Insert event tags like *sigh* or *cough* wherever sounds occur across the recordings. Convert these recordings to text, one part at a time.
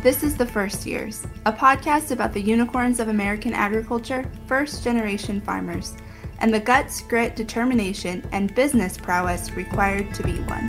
This is The First Years, a podcast about the unicorns of American agriculture, first generation farmers, and the guts, grit, determination, and business prowess required to be one.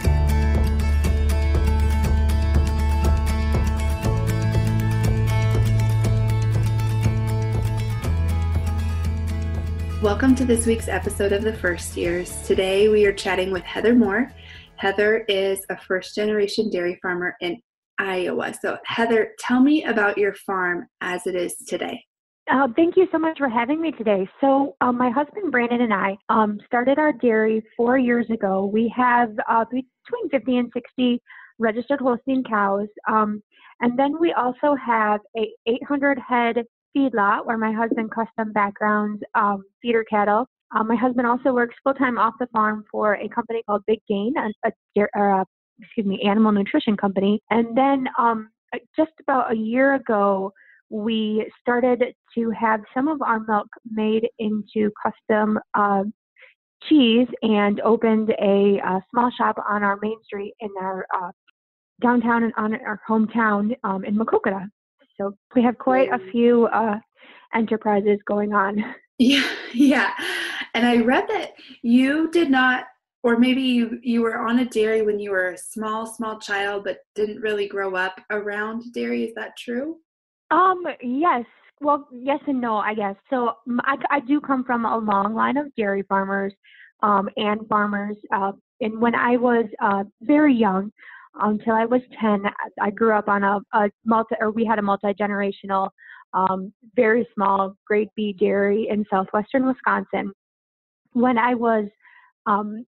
Welcome to this week's episode of The First Years. Today we are chatting with Heather Moore. Heather is a first generation dairy farmer in Iowa. So, Heather, tell me about your farm as it is today. Uh, thank you so much for having me today. So, um, my husband Brandon and I um, started our dairy four years ago. We have uh, between 50 and 60 registered Holstein cows. Um, and then we also have a 800 head feedlot where my husband custom backgrounds um, feeder cattle. Um, my husband also works full time off the farm for a company called Big Gain, a, a, a excuse me, animal nutrition company. And then um, just about a year ago, we started to have some of our milk made into custom uh, cheese and opened a, a, small shop on our main street in our uh, downtown and on our hometown um, in Maquoketa. So we have quite a few uh, enterprises going on. Yeah, *laughs* yeah. And I read that you did not or maybe you you were on a dairy when you were a small small child but didn't really grow up around dairy. Is that true? Um yes. Well yes and no i guess. So i, I do come from a long line of dairy farmers um, and farmers uh, and when i was uh, very young until i was 10 i grew up on a, a multi or we had a multi-generational um, very small grade b dairy in southwestern wisconsin. When i was um,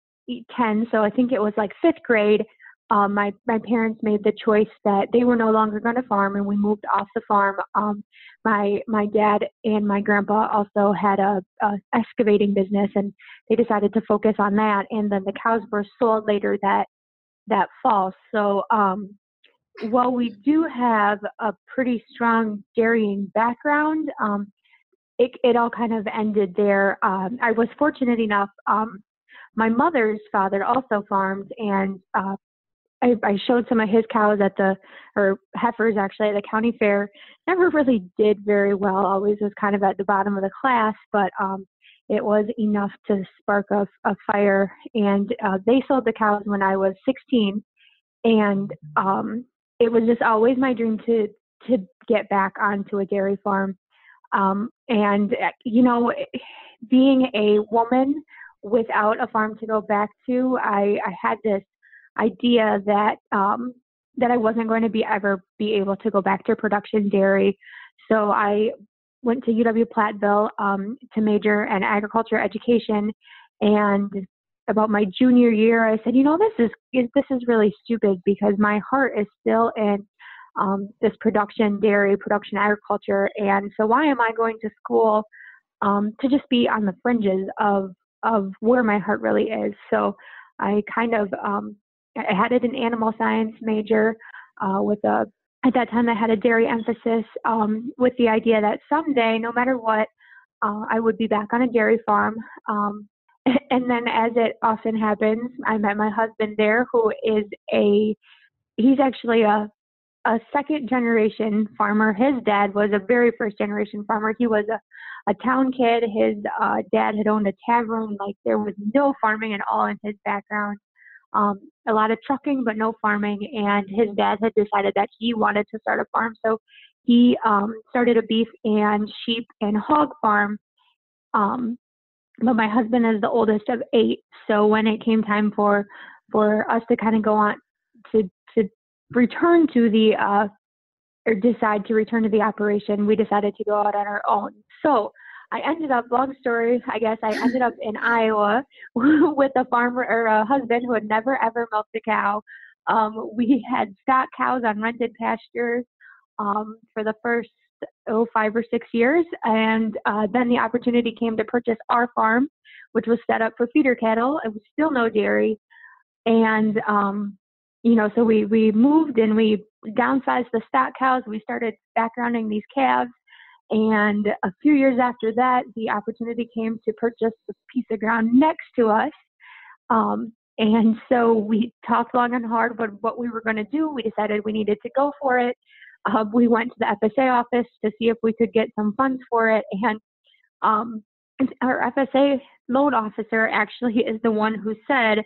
10, so I think it was like fifth grade, um, my my parents made the choice that they were no longer going to farm, and we moved off the farm. Um, my my dad and my grandpa also had a, a excavating business, and they decided to focus on that. And then the cows were sold later that that fall. So um, while we do have a pretty strong dairying background, um, it, it all kind of ended there. Um, I was fortunate enough. Um, my mother's father also farmed, and uh, I, I showed some of his cows at the, or heifers actually at the county fair. Never really did very well. Always was kind of at the bottom of the class, but um, it was enough to spark a, a fire. And uh, they sold the cows when I was 16, and um, it was just always my dream to to get back onto a dairy farm. Um, and uh, you know, being a woman without a farm to go back to, I, I had this idea that um, that I wasn't going to be ever be able to go back to production dairy. So I went to UW Platteville um, to major in agriculture education, and about my junior year, I said, you know, this is this is really stupid because my heart is still in um, this production dairy, production agriculture, and so why am I going to school um, to just be on the fringes of of where my heart really is. So I kind of um, I had it an animal science major uh, with a at that time I had a dairy emphasis um, with the idea that someday, no matter what, uh, I would be back on a dairy farm. Um, *laughs* and then, as it often happens, I met my husband there, who is a he's actually a a second generation farmer. His dad was a very first generation farmer. He was a, a town kid. His uh, dad had owned a tavern. Like there was no farming at all in his background. Um, a lot of trucking, but no farming. And his dad had decided that he wanted to start a farm. So he um, started a beef and sheep and hog farm. Um, but my husband is the oldest of eight. So when it came time for for us to kind of go on return to the uh, or decide to return to the operation, we decided to go out on our own. So I ended up, long story, I guess I ended up in Iowa *laughs* with a farmer or a husband who had never ever milked a cow. Um, we had stock cows on rented pastures um, for the first oh five or six years, and uh, then the opportunity came to purchase our farm, which was set up for feeder cattle. It was still no dairy, and um, you know, so we, we moved and we downsized the stock cows. We started backgrounding these calves. And a few years after that, the opportunity came to purchase a piece of ground next to us. Um, and so we talked long and hard about what we were going to do. We decided we needed to go for it. uh, we went to the FSA office to see if we could get some funds for it. And um, our FSA loan officer actually is the one who said,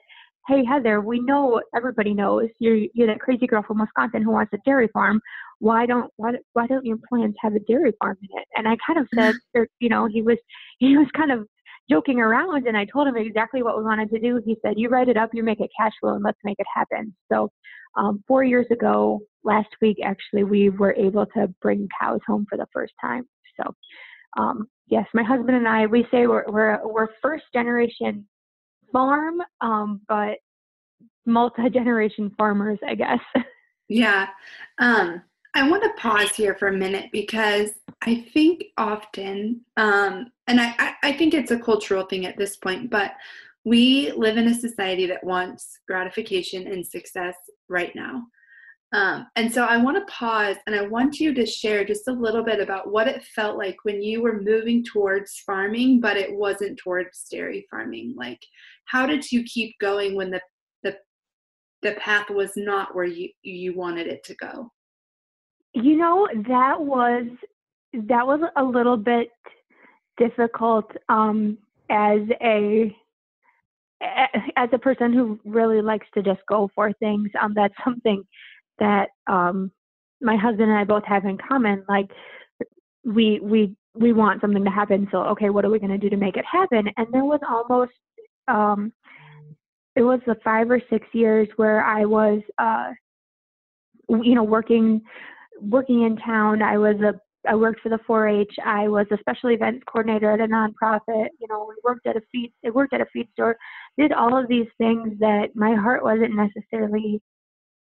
Hey Heather, we know everybody knows you're you're that crazy girl from Wisconsin who wants a dairy farm. Why don't why, why don't your plans have a dairy farm in it? And I kind of said, or, *laughs* you know, he was *laughs* he was kind of joking around and I told him exactly what we wanted to do. He said, You write it up, you make it cash flow, and let's make it happen. So, um, four years ago, last week, actually, we were able to bring cows home for the first time. So, um, yes, my husband and I, we say we're, we're, we're first generation farm, um, but multi generation farmers, I guess. *laughs* Yeah. Um, I want to pause here for a minute because I think often, um, and I, I think it's a cultural thing at this point, but we live in a society that wants gratification and success right now. Um, and so I want to pause and I want you to share just a little bit about what it felt like when you were moving towards farming, but it wasn't towards dairy farming. Like, how did you keep going when the the the path was not where you you wanted it to go? You know, that was that was a little bit difficult um, as a as a person who really likes to just go for things. Um, that's something that um, my husband and I both have in common. Like we we we want something to happen. So okay, what are we going to do to make it happen? And there was almost um, it was the five or six years where I was uh, you know working working in town. I was a I worked for the 4-H. I was a special events coordinator at a nonprofit. You know, we worked at a feed. I worked at a feed store. Did all of these things that my heart wasn't necessarily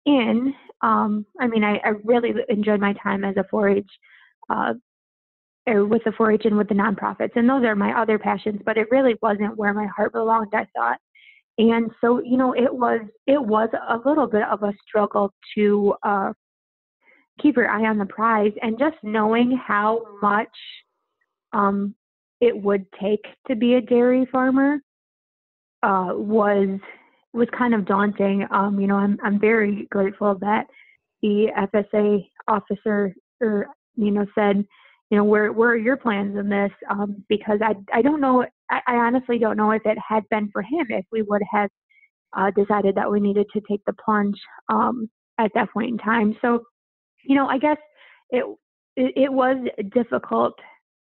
in. Um, I mean, I, I really enjoyed my time as a 4-H, uh, or with the 4-H and with the nonprofits, and those are my other passions. But it really wasn't where my heart belonged. I thought, and so you know, it was it was a little bit of a struggle to uh, keep your eye on the prize and just knowing how much um, it would take to be a dairy farmer uh, was was kind of daunting. Um, you know, I'm I'm very grateful that the FSA officer or you know said, you know, where where are your plans in this? Um, because I I don't know I, I honestly don't know if it had been for him if we would have uh, decided that we needed to take the plunge um, at that point in time. So you know, I guess it it, it was difficult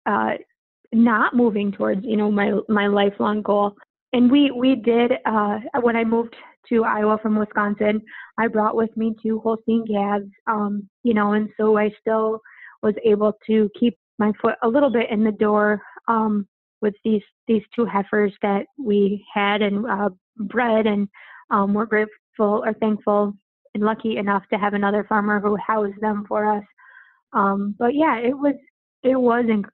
uh, not moving towards you know my my lifelong goal. And we we did uh, when I moved to Iowa from Wisconsin, I brought with me two Holstein calves, um, you know, and so I still was able to keep my foot a little bit in the door um, with these these two heifers that we had and uh, bred, and um, we're grateful or thankful and lucky enough to have another farmer who housed them for us. Um, but yeah, it was it was inc-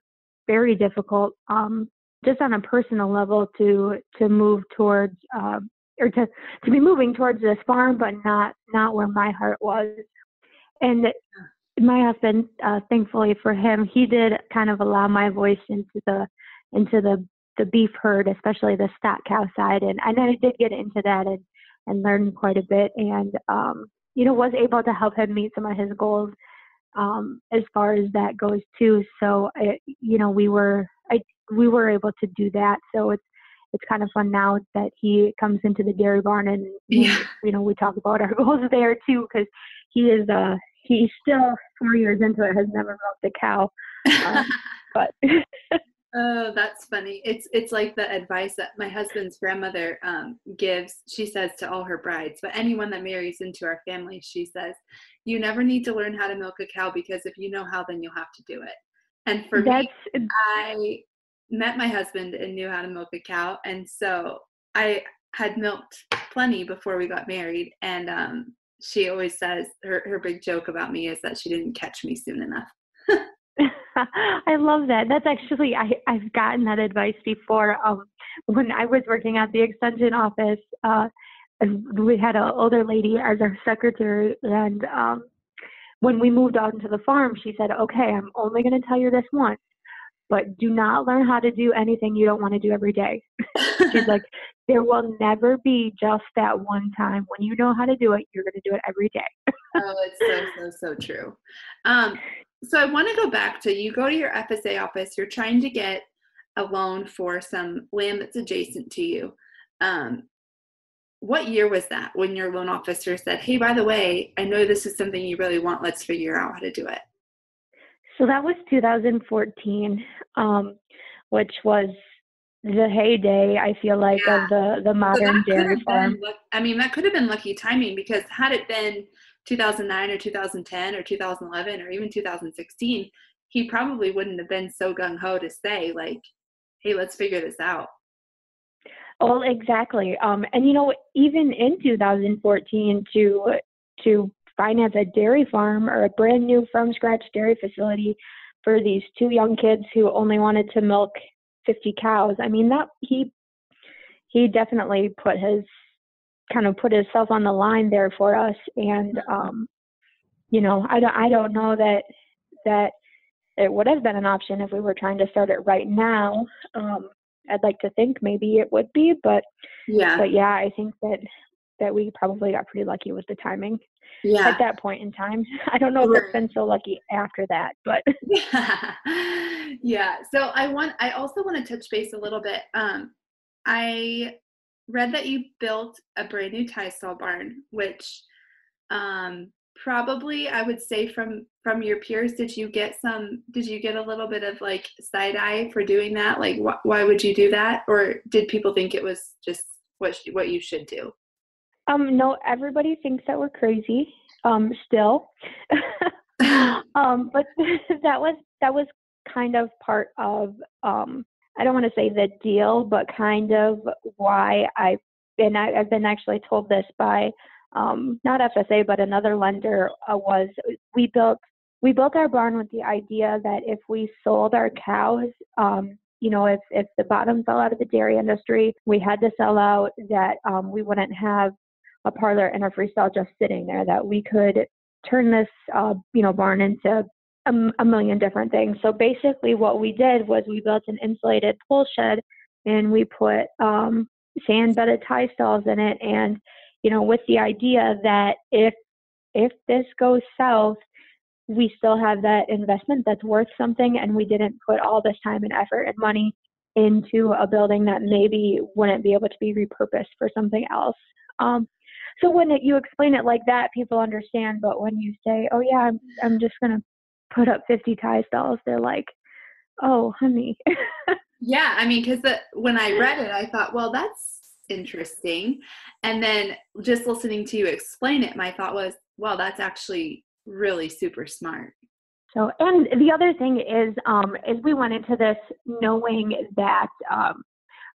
very difficult, um, just on a personal level, to to move towards uh, or to to be moving towards this farm, but not not where my heart was. And my husband, uh, thankfully for him, he did kind of allow my voice into the into the the beef herd, especially the stock cow side, and and I did get into that and and learned quite a bit and um, you know was able to help him meet some of his goals um, as far as that goes too. So it, you know we were I, we were able to do that. So it's it's kind of fun now that he comes into the dairy barn and yeah. you know we talk about our *laughs* goals there too because he is uh he's still four years into it has never milked a cow um, *laughs* but Oh, that's funny. It's it's like the advice that my husband's grandmother um, gives. She says to all her brides, but anyone that marries into our family, she says, "You never need to learn how to milk a cow because if you know how, then you'll have to do it." And for that's, me, I met my husband and knew how to milk a cow, and so I had milked plenty before we got married. And um, she always says her her big joke about me is that she didn't catch me soon enough. *laughs* I love that. That's actually I I've gotten that advice before. Um, when I was working at the extension office, uh, we had an older lady as our secretary, and um, when we moved out into the farm, she said, "Okay, I'm only going to tell you this once, but do not learn how to do anything you don't want to do every day." *laughs* She's like, "There will never be just that one time when you know how to do it. You're going to do it every day." *laughs* oh, it's so so so true. Um, so I want to go back to you go to your FSA office. You're trying to get a loan for some land that's adjacent to you. Um, what year was that when your loan officer said, "Hey, by the way, I know this is something you really want. Let's figure out how to do it." So that was 2014, um, which was the heyday. I feel like yeah. of the the modern so dairy farm. Been, I mean, that could have been lucky timing because had it been 2009 or 2010 or 2011 or even 2016, he probably wouldn't have been so gung ho to say like, "Hey, let's figure this out." Well, exactly. Um, and you know, even in 2014, to to finance a dairy farm or a brand new from scratch dairy facility for these two young kids who only wanted to milk 50 cows. I mean, that he he definitely put his kind of put himself on the line there for us and um you know, I don't I don't know that that it would have been an option if we were trying to start it right now. Um I'd like to think maybe it would be, but yeah. But yeah, I think that that we probably got pretty lucky with the timing yeah. at that point in time. *laughs* I don't know if it's been so lucky after that, but yeah. *laughs* *laughs* yeah. So I want I also want to touch base a little bit. Um I read that you built a brand new tie stall barn, which um probably I would say from from your peers did you get some did you get a little bit of like side eye for doing that like wh- why would you do that or did people think it was just what sh- what you should do um, no, everybody thinks that we're crazy. Um, still, *laughs* um, but *laughs* that was that was kind of part of um, I don't want to say the deal, but kind of why I and I, have been actually told this by um, not FSA but another lender uh, was we built we built our barn with the idea that if we sold our cows, um, you know, if if the bottom fell out of the dairy industry, we had to sell out, that um, we wouldn't have a parlor and a freestyle just sitting there that we could turn this uh, you know barn into a, a, million different things. So basically what we did was we built an insulated pole shed and we put um, sand bedded tie stalls in it. And you know with the idea that if if this goes south we still have that investment that's worth something. And we didn't put all this time and effort and money into a building that maybe wouldn't be able to be repurposed for something else. Um, so when it, you explain it like that, people understand. But when you say, "Oh yeah, I'm I'm just gonna put up 50 tie stalls," they're like, "Oh, honey." *laughs* yeah, I mean, because when I read it, I thought, well, that's interesting. And then just listening to you explain it, my thought was, well, that's actually really super smart. So, and the other thing is, um, is we went into this knowing that um,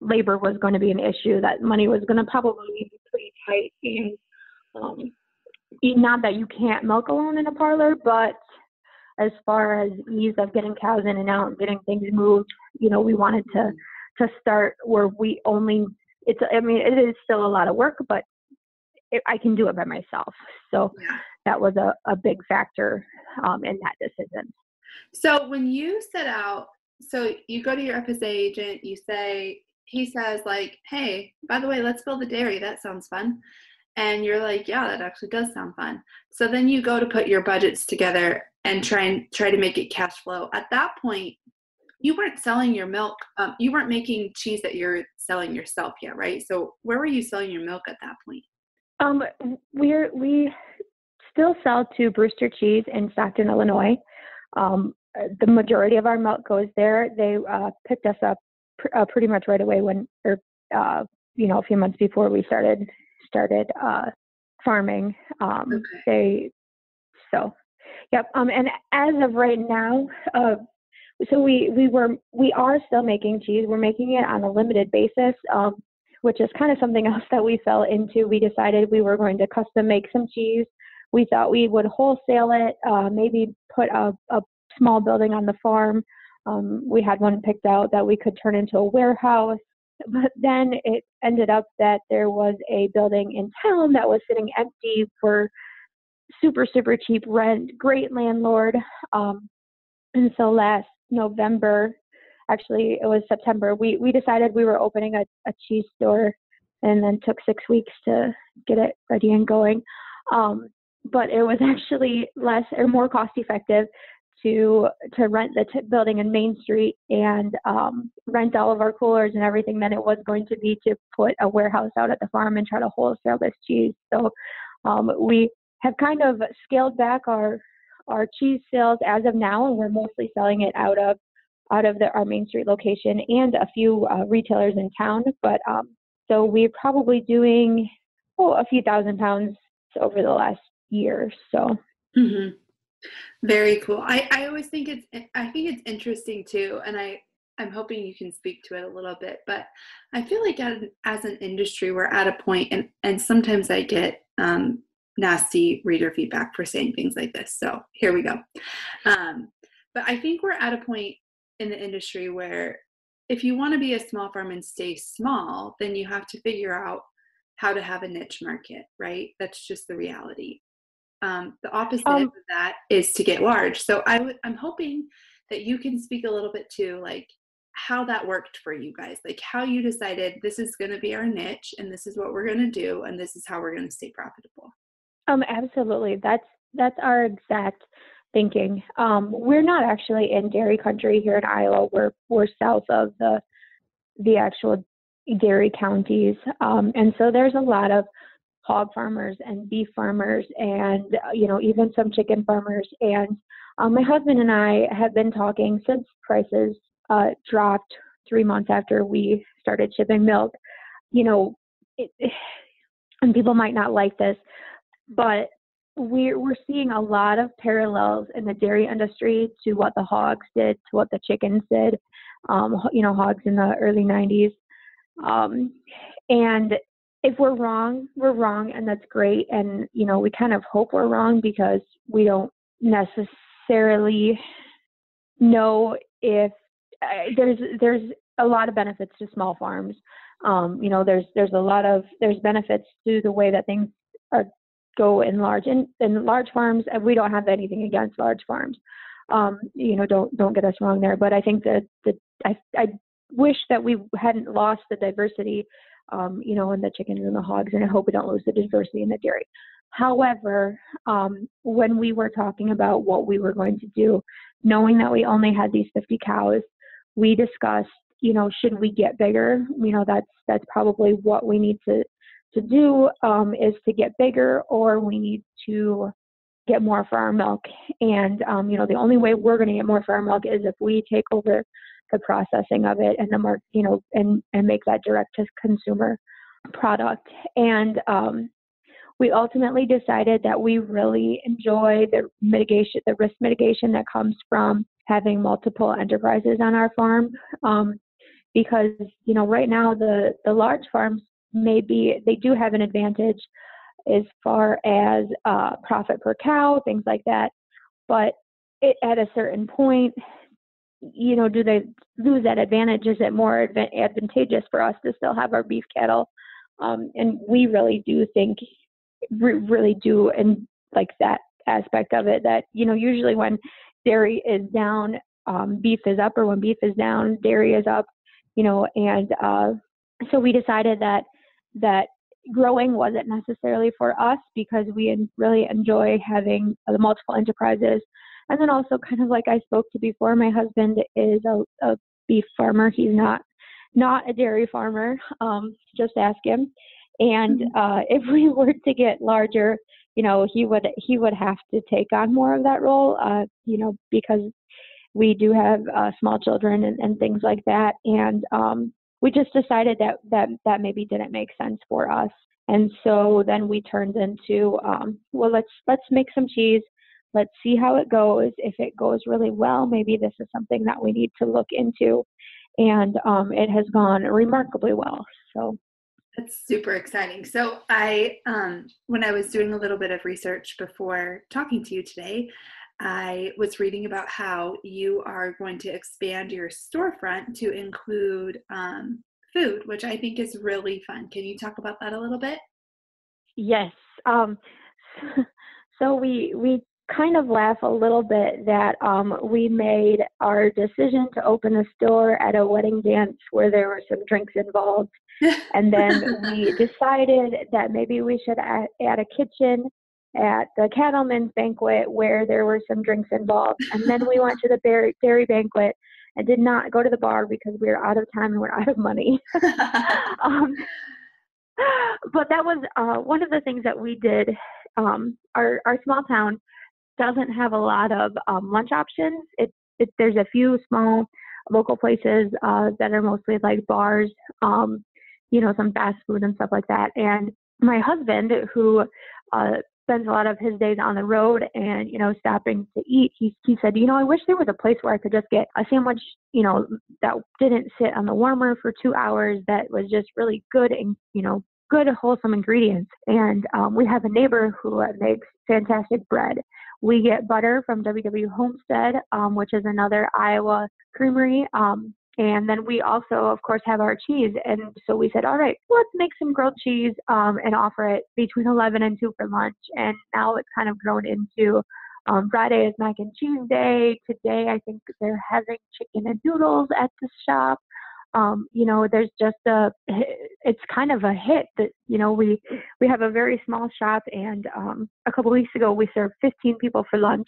labor was going to be an issue, that money was going to probably be tight. Um, not that you can't milk alone in a parlor, but as far as ease of getting cows in and out, and getting things moved, you know, we wanted to to start where we only. It's. I mean, it is still a lot of work, but it, I can do it by myself. So that was a, a big factor um, in that decision. So when you set out, so you go to your FSA agent, you say, he says like, "Hey, by the way, let's build a dairy. That sounds fun." And you're like, "Yeah, that actually does sound fun." So then you go to put your budgets together and try and try to make it cash flow. At that point, you weren't selling your milk. Um, you weren't making cheese that you're selling yourself yet, right? So where were you selling your milk at that point? Um, we're we still sell to Brewster Cheese in Stockton, Illinois. Um, the majority of our milk goes there. They uh, picked us up pr- uh, pretty much right away when, or uh, you know, a few months before we started started uh, farming. Um, okay. They so, yep. Um, and as of right now, uh, so we we were we are still making cheese. We're making it on a limited basis. Um, which is kind of something *laughs* else that we fell into. We decided we were going to custom make some cheese. We thought we would wholesale it, uh, maybe put a, a small building on the farm um, we had one picked out that we could turn into a warehouse, but then it ended up that there was a building in town that was sitting empty for super, super cheap rent, great landlord. Um, and so last November, actually it was September, we, we decided we were opening a, a cheese store and then took six weeks to get it ready and going. Um, but it was *laughs* actually less or more cost effective to to rent the t- building in Main Street and um, rent all of our coolers and everything than it was going to be to put a warehouse out at the farm and try to wholesale this cheese. So um, we have kind of scaled back our our cheese sales as of now, and we're mostly selling it out of out of the, our Main Street location and a few uh, retailers in town. But um, so we're probably doing oh, a few thousand pounds over the last year. So. Mm-hmm. Very cool. I, I always think it's I think it's interesting too, and I I'm hoping you can speak to it a little bit. But I feel like as, as an industry, we're at a point, and and sometimes I get um, nasty reader feedback for saying things like this. So here we go. Um, but I think we're at a point in the industry where if you want to be a small farm and stay small, then you have to figure out how to have a niche market, right? That's just the reality. Um, the opposite um, of that is to get large. So I w- I'm hoping that you can speak a little bit to like how that worked for you guys, like how you decided this is going to be our niche and this is what we're going to do and this is how we're going to stay profitable. Um, absolutely. That's that's our exact thinking. Um, we're not actually in dairy country here in Iowa. We're we're south of the the actual dairy counties, um, and so there's a lot of hog farmers and beef farmers and you know even some chicken farmers. And um, my husband and i have been talking since prices uh, dropped three months after we started shipping milk. You know it, *sighs* and people might not like this but we're we're seeing a lot of parallels in the dairy industry to what the hogs did to what the chickens did um, you know hogs in the early 90s um, and if we're wrong, we're wrong, and that's great. And you know, we kind of hope we're wrong because we don't necessarily know if uh, there's there's a lot of benefits to small farms. Um, you know, there's there's a lot of there's benefits to the way that things are go in large in, in large farms, and we don't have anything against large farms. Um, you know, don't don't get us wrong there. But I think that the I I wish that we hadn't lost the diversity um, you know, and the chickens and the hogs, and I hope we don't lose the diversity in the dairy. However, um, when we were talking about what we were going to do, knowing that we only had these 50 cows, we discussed, you know, should we get bigger? You know, that's that's probably what we need to to do um, is to get bigger, or we need to get more for our milk. And um, you know, the only way we're going to get more for our milk is if we take over the processing of it and the mark, you know, and and make that direct to consumer product. And um, we ultimately decided that we really enjoy the mitigation, the risk mitigation that comes from having multiple enterprises on our farm. Um, because you know, right now the the large farms maybe they do have an advantage as far as uh, profit per cow, things like that. But it, at a certain point, you know, do they lose that advantage? Is it more advantageous for us to still have our beef cattle? Um, and we really do think, really do, and like that aspect of it that, you know, usually when dairy is down, um, beef is up, or when beef is down, dairy is up, you know, and uh, so we decided that that growing wasn't necessarily for us because we really enjoy having the multiple enterprises and then also, kind of like I spoke to before, my husband is a, a beef farmer. He's not not a dairy farmer. Um, just ask him. And mm-hmm. uh, *laughs* if we were to get larger, you know, he would he would have to take on more of that role. Uh, you know, because we do have uh, small children and, and things like that. And um, we just decided that that that maybe didn't make sense for us. And so then we turned into, um, well, let's let's make some cheese let's see how it goes. If it goes really well, maybe this is something that we need to look into. And um, it has gone remarkably well. So that's super exciting. So I, um, when I was doing a little bit of research before talking to you today, I was reading about how you are going to expand your storefront to include um, food, which I think is really fun. Can you talk about that a little bit? Yes. Um, *laughs* so we we kind of laugh a little bit that um, we made our decision to open a store at a wedding dance where there were some drinks involved. *laughs* and then we decided that maybe we should add, add, a kitchen at the cattleman's banquet where there were some drinks involved. And then we went to the dairy, dairy banquet and did not go to the bar because we were out of time and we're out of money. *laughs* *laughs* um, but that was uh, one of the things that we did. Um, our, our small town doesn't have a lot of um, lunch options. It, it, there's a few small local places uh, that are mostly like bars, um, you know, some fast food and stuff like that. And my husband, who uh, spends a lot of his days on the road and you know stopping to eat he he said you know i wish there was a place where i could just get a sandwich you know that didn't sit on the warmer for two hours that was just really good and you know good wholesome ingredients and um, we have a neighbor who uh, makes fantastic bread we get butter from ww homestead um, which is another iowa creamery um, and then we also, of course, have our cheese. And so we said, all right, let's make some grilled cheese um, and offer it between 11 and 2 for lunch. And now it's kind of grown into um, Friday is mac and cheese day. Today, I think they're having chicken and noodles at the shop. Um, you know, there's just a, it's kind of a hit that, you know, we, we have a very small shop and um, a couple weeks ago we served 15 people for lunch,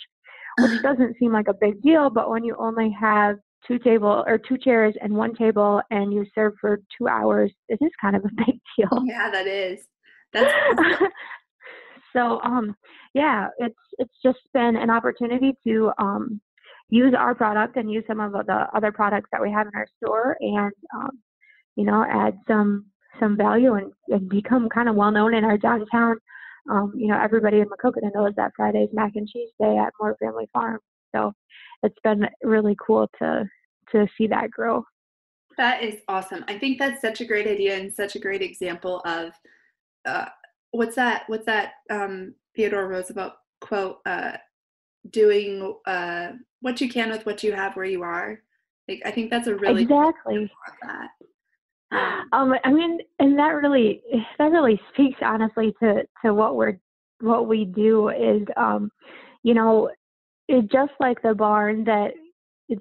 which *sighs* doesn't seem like a big deal, but when you only have two table or two chairs and one table and you serve for two hours it is kind of a *laughs* big deal. Yeah that is. That's *laughs* so um yeah it's it's just been an opportunity to um use our product and use some of the other products that we have in our store and um you know add some some value and, and become kind of well known in our downtown um you know everybody in Maquoketa knows that Friday's mac and cheese day at Moore Family Farm so it's been really cool to to see that grow. That is awesome. I think that's such a great idea and such a great example of uh, what's that? What's that? Um, Theodore Roosevelt quote: uh, "Doing uh, what you can with what you have where you are." Like I think that's a really exactly that. Um, um, I mean, and that really that really speaks honestly to to what we're what we do is um, you know, it just like the barn that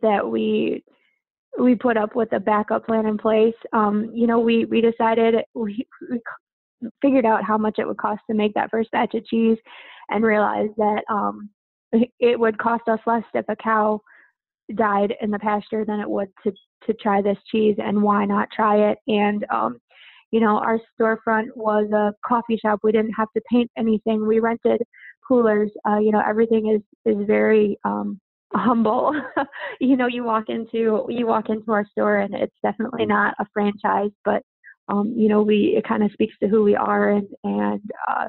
that we we put up with a backup plan in place. Um, you know, we we decided we, we figured out how much it would cost to make that first batch of cheese, and realized that um, *laughs* it would cost us less if a cow died in the pasture than it would to to try this cheese. And why not try it? And um, you know, our storefront was a coffee shop. We didn't have to paint anything. We rented coolers. Uh, you know, everything is is very um, *laughs* humble. *laughs* you know, you walk into you walk into our store and it's definitely not a franchise, but um, you know, we it kind of speaks to who we are and and uh,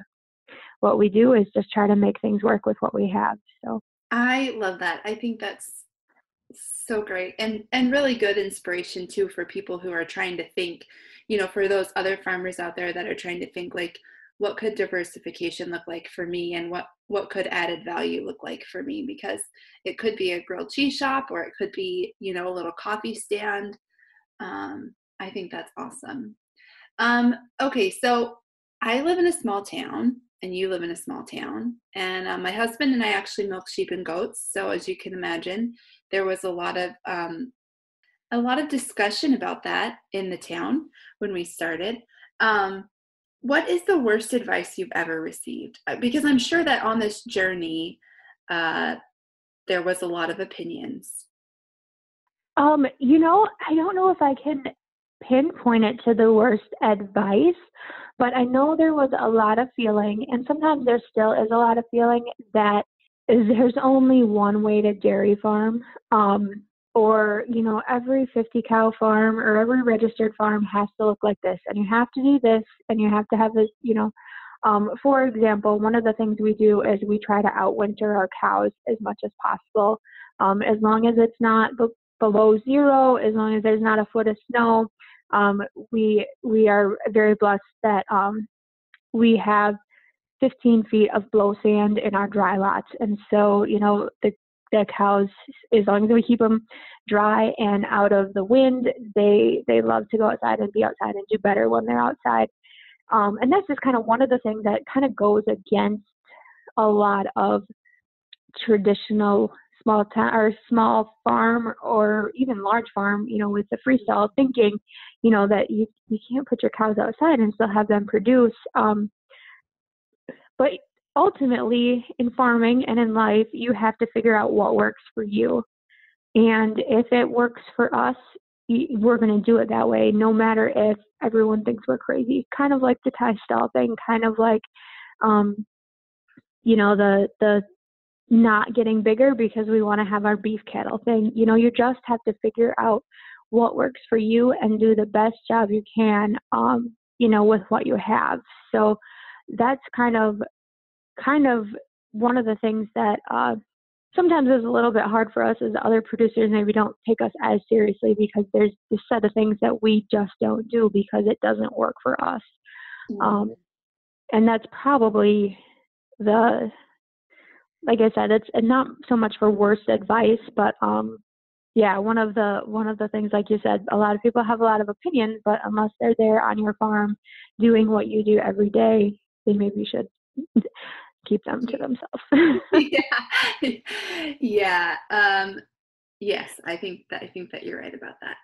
what we do is just try to make things work with what we have. So I love that. I think that's so great and and really good inspiration too for people who are trying to think, you know, for those other farmers out there that are trying to think like what could diversification look like for me and what what could added value look like for me because it could be a grilled cheese shop or it could be you know a little coffee stand um, i think that's awesome um, okay so i live in a small town and you live in a small town and uh, my husband and i actually milk sheep and goats so as you can imagine there was a lot of um, a lot of discussion about that in the town when we started um, what is the worst advice you've ever received? Uh, because I'm sure that on this journey, uh, there was a lot of opinions. Um, you know, I don't know if I can pinpoint it to the worst advice, but I know there was a lot of feeling, and sometimes there still is a lot of feeling that there's only one way to dairy farm. Um, or you know every 50 cow farm or every registered farm has to look like this and you have to do this and you have to have this you know um, for example one of the things we do is we try to outwinter our cows as much as possible um, as long as it's not below zero as long as there's not a foot of snow um, we we are very blessed that um, we have 15 feet of blow sand in our dry lots. And so you know the the cows as long as we keep them dry and out of the wind they they love to go outside and be outside and do better when they're outside. Um, and that's just kind of one of the things that kind of goes against a lot of traditional small town or small farm or even large farm you know with the freestyle thinking you know that you you can't put your cows outside and still have them produce um, but ultimately, in farming and in life, you have to figure out what works for you. And if it works for us, we're going to do it that way, no matter if everyone thinks we're crazy. Kind of like the tie stall thing, kind of like, um, you know, the the not getting bigger because we want to have our beef cattle thing. You know, you just have to figure out what works for you and do the best job you can, um, you know, with what you have. So that's kind of kind of one of the things that uh, sometimes is a little bit hard for us as other producers maybe don't take us as seriously because there's this set of things that we just don't do because it doesn't work for us. Mm-hmm. Um, and that's probably the like I said, it's not so much for worst advice, but um, yeah, one of the one of the things, like you said, a lot of people have a lot of opinions, but unless they're there on your farm doing what you do every day, then maybe you should *laughs* keep them to themselves. *laughs* *laughs* yeah, yeah. Um, yes, I think that I think that you're right about that.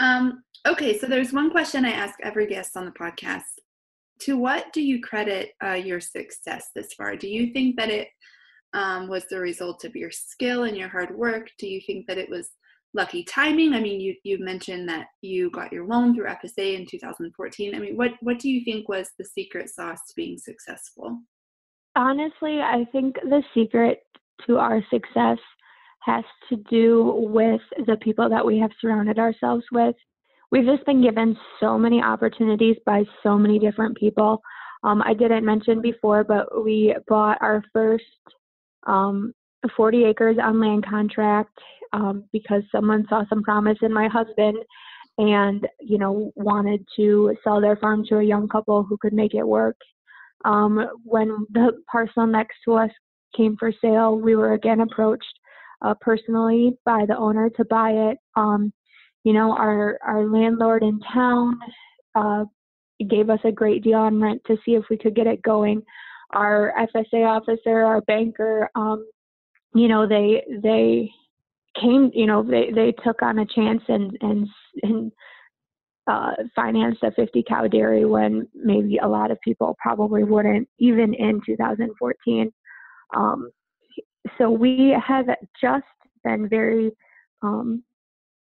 Um, okay, so there's one question I ask every guest on the podcast. To what do you credit uh, your success this far? Do you think that it um, was the result of your skill and your hard work? Do you think that it was lucky timing? I mean, you you mentioned that you got your loan through FSA in 2014. I mean, what what do you think was the secret sauce to being successful? Honestly, I think the secret to our success has to do with the people that we have surrounded ourselves with. We've just been given so many opportunities by so many different people. Um, I didn't mention before, but we bought our first um, 40 acres on land contract um, because someone saw some promise in my husband and you know wanted to sell their farm to a young couple who could make it work. Um, when the parcel next to us came for sale we were again approached uh, personally by the owner to buy it. Um, you know our our landlord in town uh, gave us a great deal on rent to see if we could get it going our FSA officer, our banker, um, you know, they they came, you know, they they took on a chance and and and uh, financed a 50 cow dairy when maybe a lot of people probably wouldn't, even in 2014. Um, so we have just been very, um,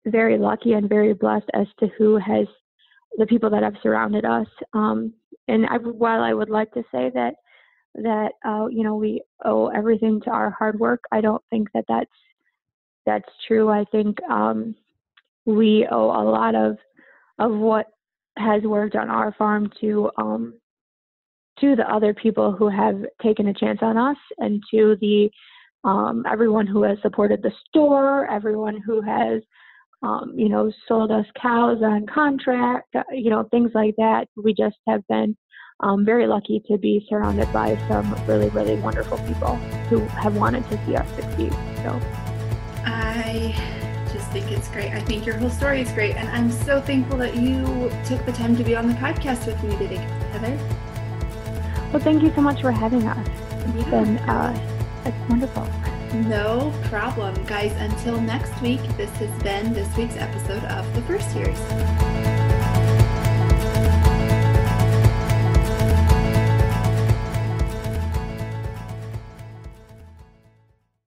very lucky and very blessed as to who has the people that have surrounded us. Um, and I, while I would like to say that that uh, you know we owe everything to our hard work. I don't think that that's that's true. I think um, we owe a lot of of what has worked on our farm to um, to the other people who have taken a chance on us, and to the um, everyone who has supported the store, everyone who has um, you know sold us cows on contract, uh, you know things like that. We just have been um, very lucky to be surrounded by some really, really wonderful people who have wanted to see us succeed. So I just think it's great. I think your whole story is great. And I'm so thankful that you took the time to be on the podcast with me today, Heather. Well, thank you so much for having us. It's yeah. been uh, it's wonderful. No problem. Guys, until next week, this has been this week's episode of The First Years.